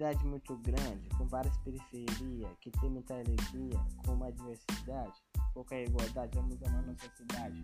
cidade muito grande, com várias periferias, que tem muita alegria, com uma diversidade, pouca igualdade, vamos amar nossa cidade.